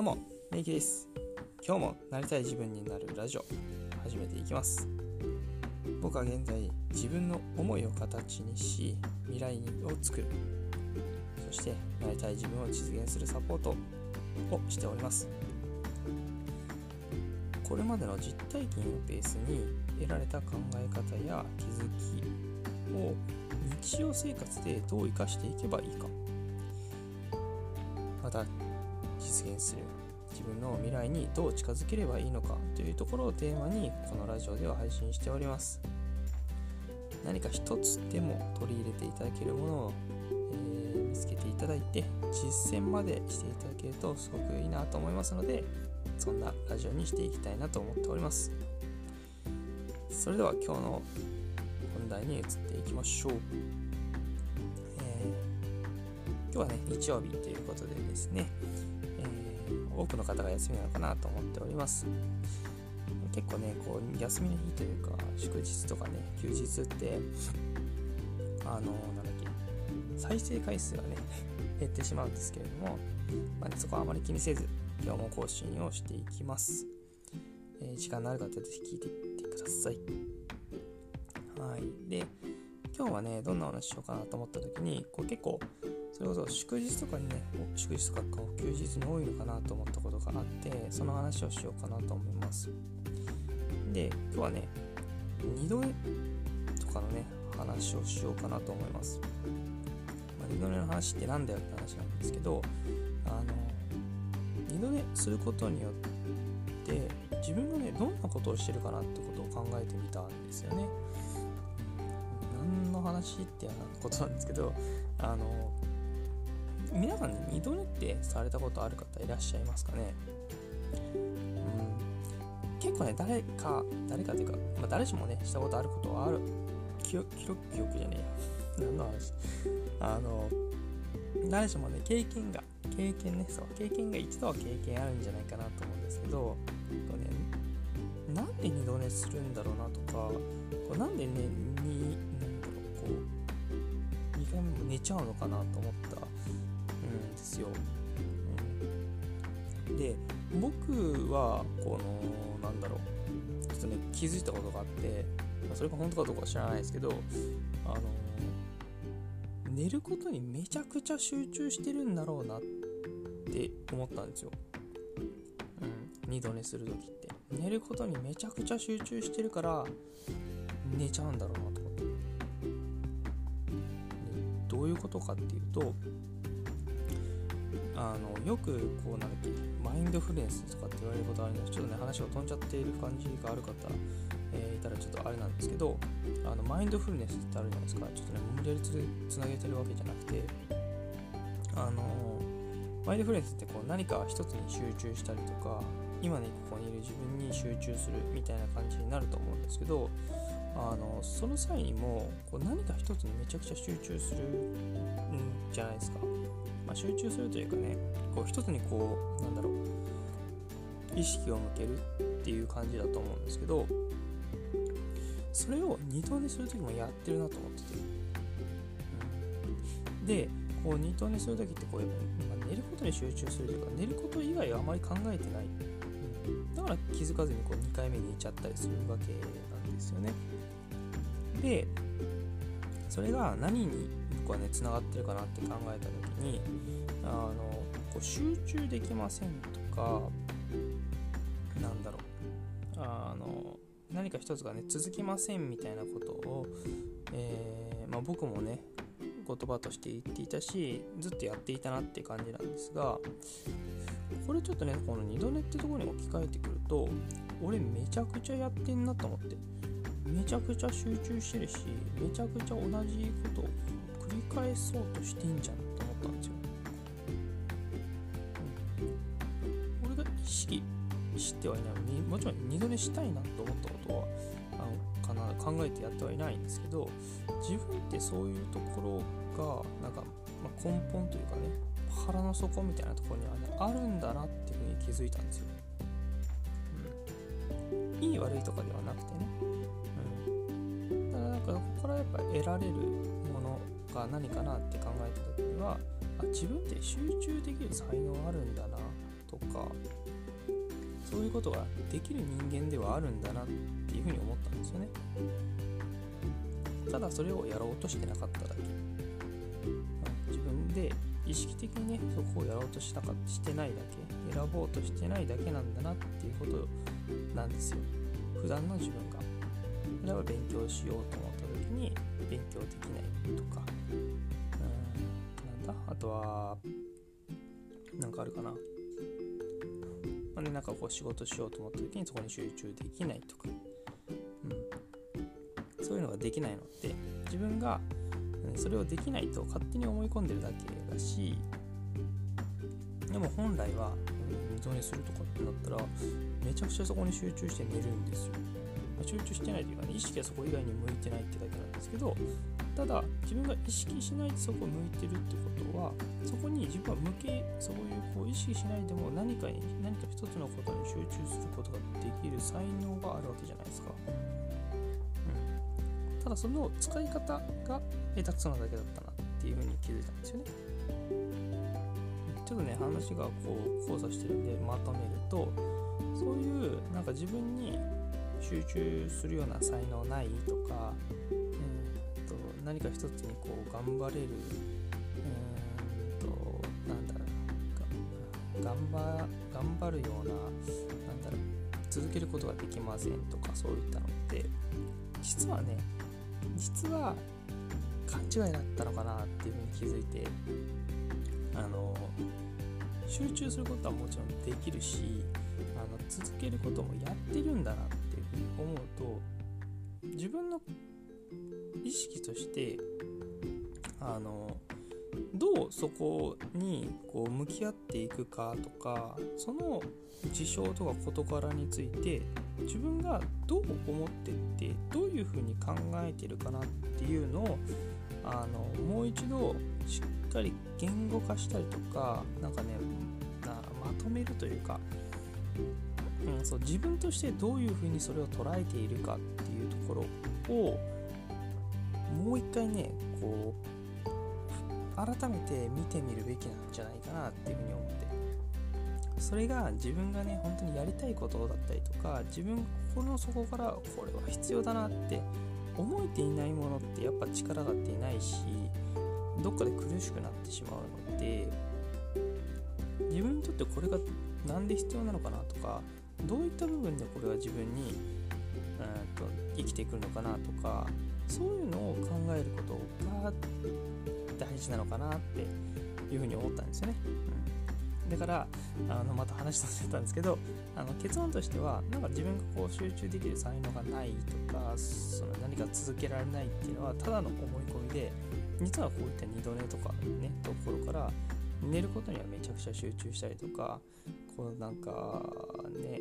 どうも、メイキです。今日もなりたい自分になるラジオ、始めていきます。僕は現在、自分の思いを形にし、未来を作る。そして、なりたい自分を実現するサポートをしております。これまでの実体験をベースに得られた考え方や気づきを日常生活でどう生かしていけばいいかまた実現する。自分の未来にどう近づければいいのかというところをテーマにこのラジオでは配信しております。何か一つでも取り入れていただけるものを、えー、見つけていただいて実践までしていただけるとすごくいいなと思いますのでそんなラジオにしていきたいなと思っております。それでは今日の本題に移っていきましょう、えー、今日はね日曜日ということでですね、多くの方が休みなのかなと思っております。結構ねこう休みの日というか祝日とかね休日ってあのなんだっけ再生回数がね 減ってしまうんですけれども、まあね、そこはあまり気にせず今日も更新をしていきます、えー、時間のある方ぜひ聞いていってください。はい。で今日はねどんなお話しようかなと思った時にこう結構それこそ祝日とかにね祝日とか休日に多いのかなと思ったことがあってその話をしようかなと思います。で今日はね二度寝とかのね話をしようかなと思います、まあ、二度寝の話って何だよって話なんですけどあの二度寝することによって自分がねどんなことをしてるかなってことを考えてみたんですよね。何の話っていうことなんですけどあの皆さんね二度寝ってされたことある方いらっしゃいますかね？うん。結構ね誰か誰かというか、まあ、誰しもねしたことあることはある。記憶記憶記憶じゃねえや。何の話？あの誰しもね経験が経験ねそう経験が一度は経験あるんじゃないかなと思うんですけどこう、ね、なんで二度寝するんだろうなとかこうなんでねになんだろうこう2回目も寝ちゃうのかなと思ったですよ。うん、で僕はこのなんだろうちょっとね気づいたことがあってそれが本当かどうかは知らないですけどあの寝ることにめちゃくちゃ集中してるんだろうなって思ったんですよ。うん、二度寝する時って寝ることにめちゃくちゃ集中してるから寝ちゃうんだろうなと思ってどういうことかっていうとあのよくこうなんだっけマインドフルネスとかって言われることあるのでちょっとね話が飛んじゃっている感じがある方、えー、いたらちょっとあれなんですけどあのマインドフルネスってあるじゃないですか。ちょっとね無理やりつなげてるわけじゃなくてあのマインドフルネスってこう何か一つに集中したりとか今ねここにいる自分に集中するみたいな感じになると思うんですけどあのその際にもこう何か一つにめちゃくちゃ集中するんじゃないですか。まあ、集中するというかねこう一つにこうなんだろう意識を向けるっていう感じだと思うんですけどそれを二度寝する時もやってるなと思ってて、うん、でこう二度寝する時ってこう、まあ、寝ることに集中するというか寝ること以外はあまり考えてない、うん、だから気づかずにこう2回目に寝ちゃったりするわけなんですよね。でそれが何に僕はねつながってるかなって考えた時にあのこう集中できませんとかなんだろう。あの何か一つがね続きませんみたいなことを、えー、まあ、僕もね言葉として言っていたしずっとやっていたなっていう感じなんですがこれちょっとねこの二度寝ってとこに置き換えてくると俺めちゃくちゃやってんなと思って。めちゃくちゃ集中してるしめちゃくちゃ同じことを繰り返そうとしてんじゃんと思ったんですよ、うん、俺が意識してはいない。もちろん二度寝したいなと思ったことはあのかな考えてやってはいないんですけど自分ってそういうところがなんか、まあ、根本というかね腹の底みたいなところにはねあるんだなっていうふうに気づいたんですよ、いい悪いとかではなくてね、うん、だからなんかここからやっぱ得られるものが何かなって考えた時にはあ自分って集中できる才能あるんだなとかそういうことができる人間ではあるんだなっていうふうに思ったんですよね。ただそれをやろうとしてなかっただけ。うん自分で意識的にねそこをやろうとしたかしてないだけ選ぼうとしてないだけなんだなっていうことなんですよ。普段の自分が。それは勉強しようと思った時に勉強できないとか。うんなんだ？あとはなんかあるかな、まあね、なんかこう仕事しようと思った時にそこに集中できないとか、うん、そういうのができないのって自分がそれをできないと勝手に思い込んでるだけだしでも本来は二度寝するとかってなったらめちゃくちゃそこに集中して寝るんですよ。集中してないというかね意識はそこ以外に向いてないってだけなんですけどただ自分が意識しないでそこを向いてるってことはそこに自分は向けそういうこう意識しないでも何かに何か一つのことに集中することができる才能があるわけじゃないですか、うん、ただその使い方が下手くそなだけだったなっていうふうに気づいたんですよね。ちょっとね話がこう交差してるんでまとめるとそういうなんか自分に集中するような才能ないとか、えー、と何か一つにこう頑張れる、えー、となんだろう頑張頑張るようななんだろう続けることができませんとかそういったのって実はね実は勘違いだったのかなっていうふうに気づいてあの集中することはもちろんできるしあの続けることもやってるんだなっていうふうに思うと自分の意識としてあのどうそこにこう向き合っていくかとかその事象とか事柄について自分がどう思ってってどういうふうに考えてるかなっていうのをあのもう一度しっっかり言語化したりとかなんかねなまとめるというか、うん、そう自分としてどういうふうにそれを捉えているかっていうところをもう一回ねこう改めて見てみるべきなんじゃないかなっていうふうに思って。それが自分がね本当にやりたいことだったりとか自分心の底からこれは必要だなって思えていないものってやっぱ力が出ないしどっかで苦しくなってしまうので自分にとってこれが何で必要なのかなとかどういった部分でこれは自分に、うんと生きてくるのかなとかそういうのを考えることが大事なのかなっていうふうに思ったんですよね。うん、だからあのまた話させたんですけどあの結論としてはなんか自分がこう集中できる才能がないとかその何か続けられないっていうのはただの思い込みで実はこういった二度寝とかねところから寝ることにはめちゃくちゃ集中したりとかこうなんかね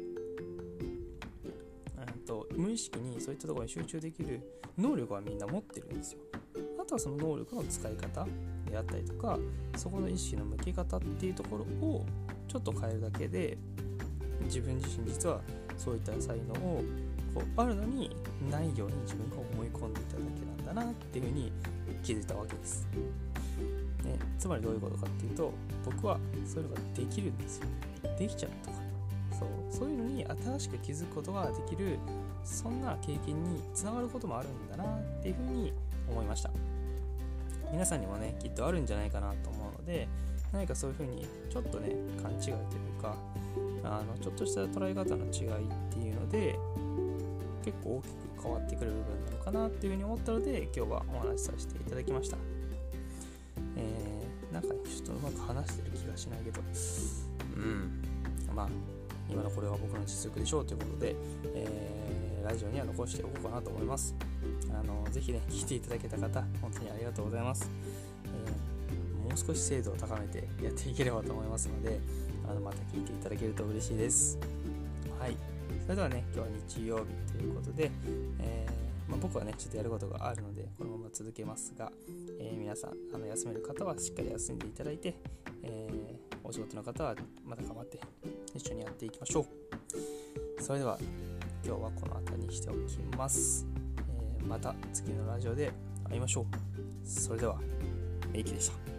と無意識にそういったところに集中できる能力はみんな持ってるんですよ。あとはその能力の使い方であったりとかそこの意識の向け方っていうところをちょっと変えるだけで自分自身実はそういった才能をこうあるのにないように自分が思い込んでいただけなんだなっていうふうに気づいたわけです。ね、つまりどういうことかっていうと僕はそういうのができるんですよ。できちゃうとかそう。そういうのに新しく気づくことができるそんな経験につながることもあるんだなっていうふうに思いました。皆さんにもねきっとあるんじゃないかなと思うので何かそういうふうにちょっとね勘違いというかあのちょっとした捉え方の違いっていうので結構大きく変わってくる部分なのかなっていうふうに思ったので今日はお話しさせていただきましたえーなんかね、ちょっとうまく話してる気がしないけど、うん。まあ、今のこれは僕の実力でしょうということで、えー、ラジオには残しておこうかなと思います。あの、ぜひね、聞いていただけた方、本当にありがとうございます。えー、もう少し精度を高めてやっていければと思いますので、あのまた聞いていただけると嬉しいです。はい。それではね、今日は日曜日ということで、えーまあ、僕はね、ちょっとやることがあるので、このまま続けますが、えー、皆さん、あの休める方はしっかり休んでいただいて、えー、お仕事の方はまた頑張って一緒にやっていきましょう。それでは、今日はこの辺りにしておきます。え、また次のラジオで会いましょう。それでは、メイキでした。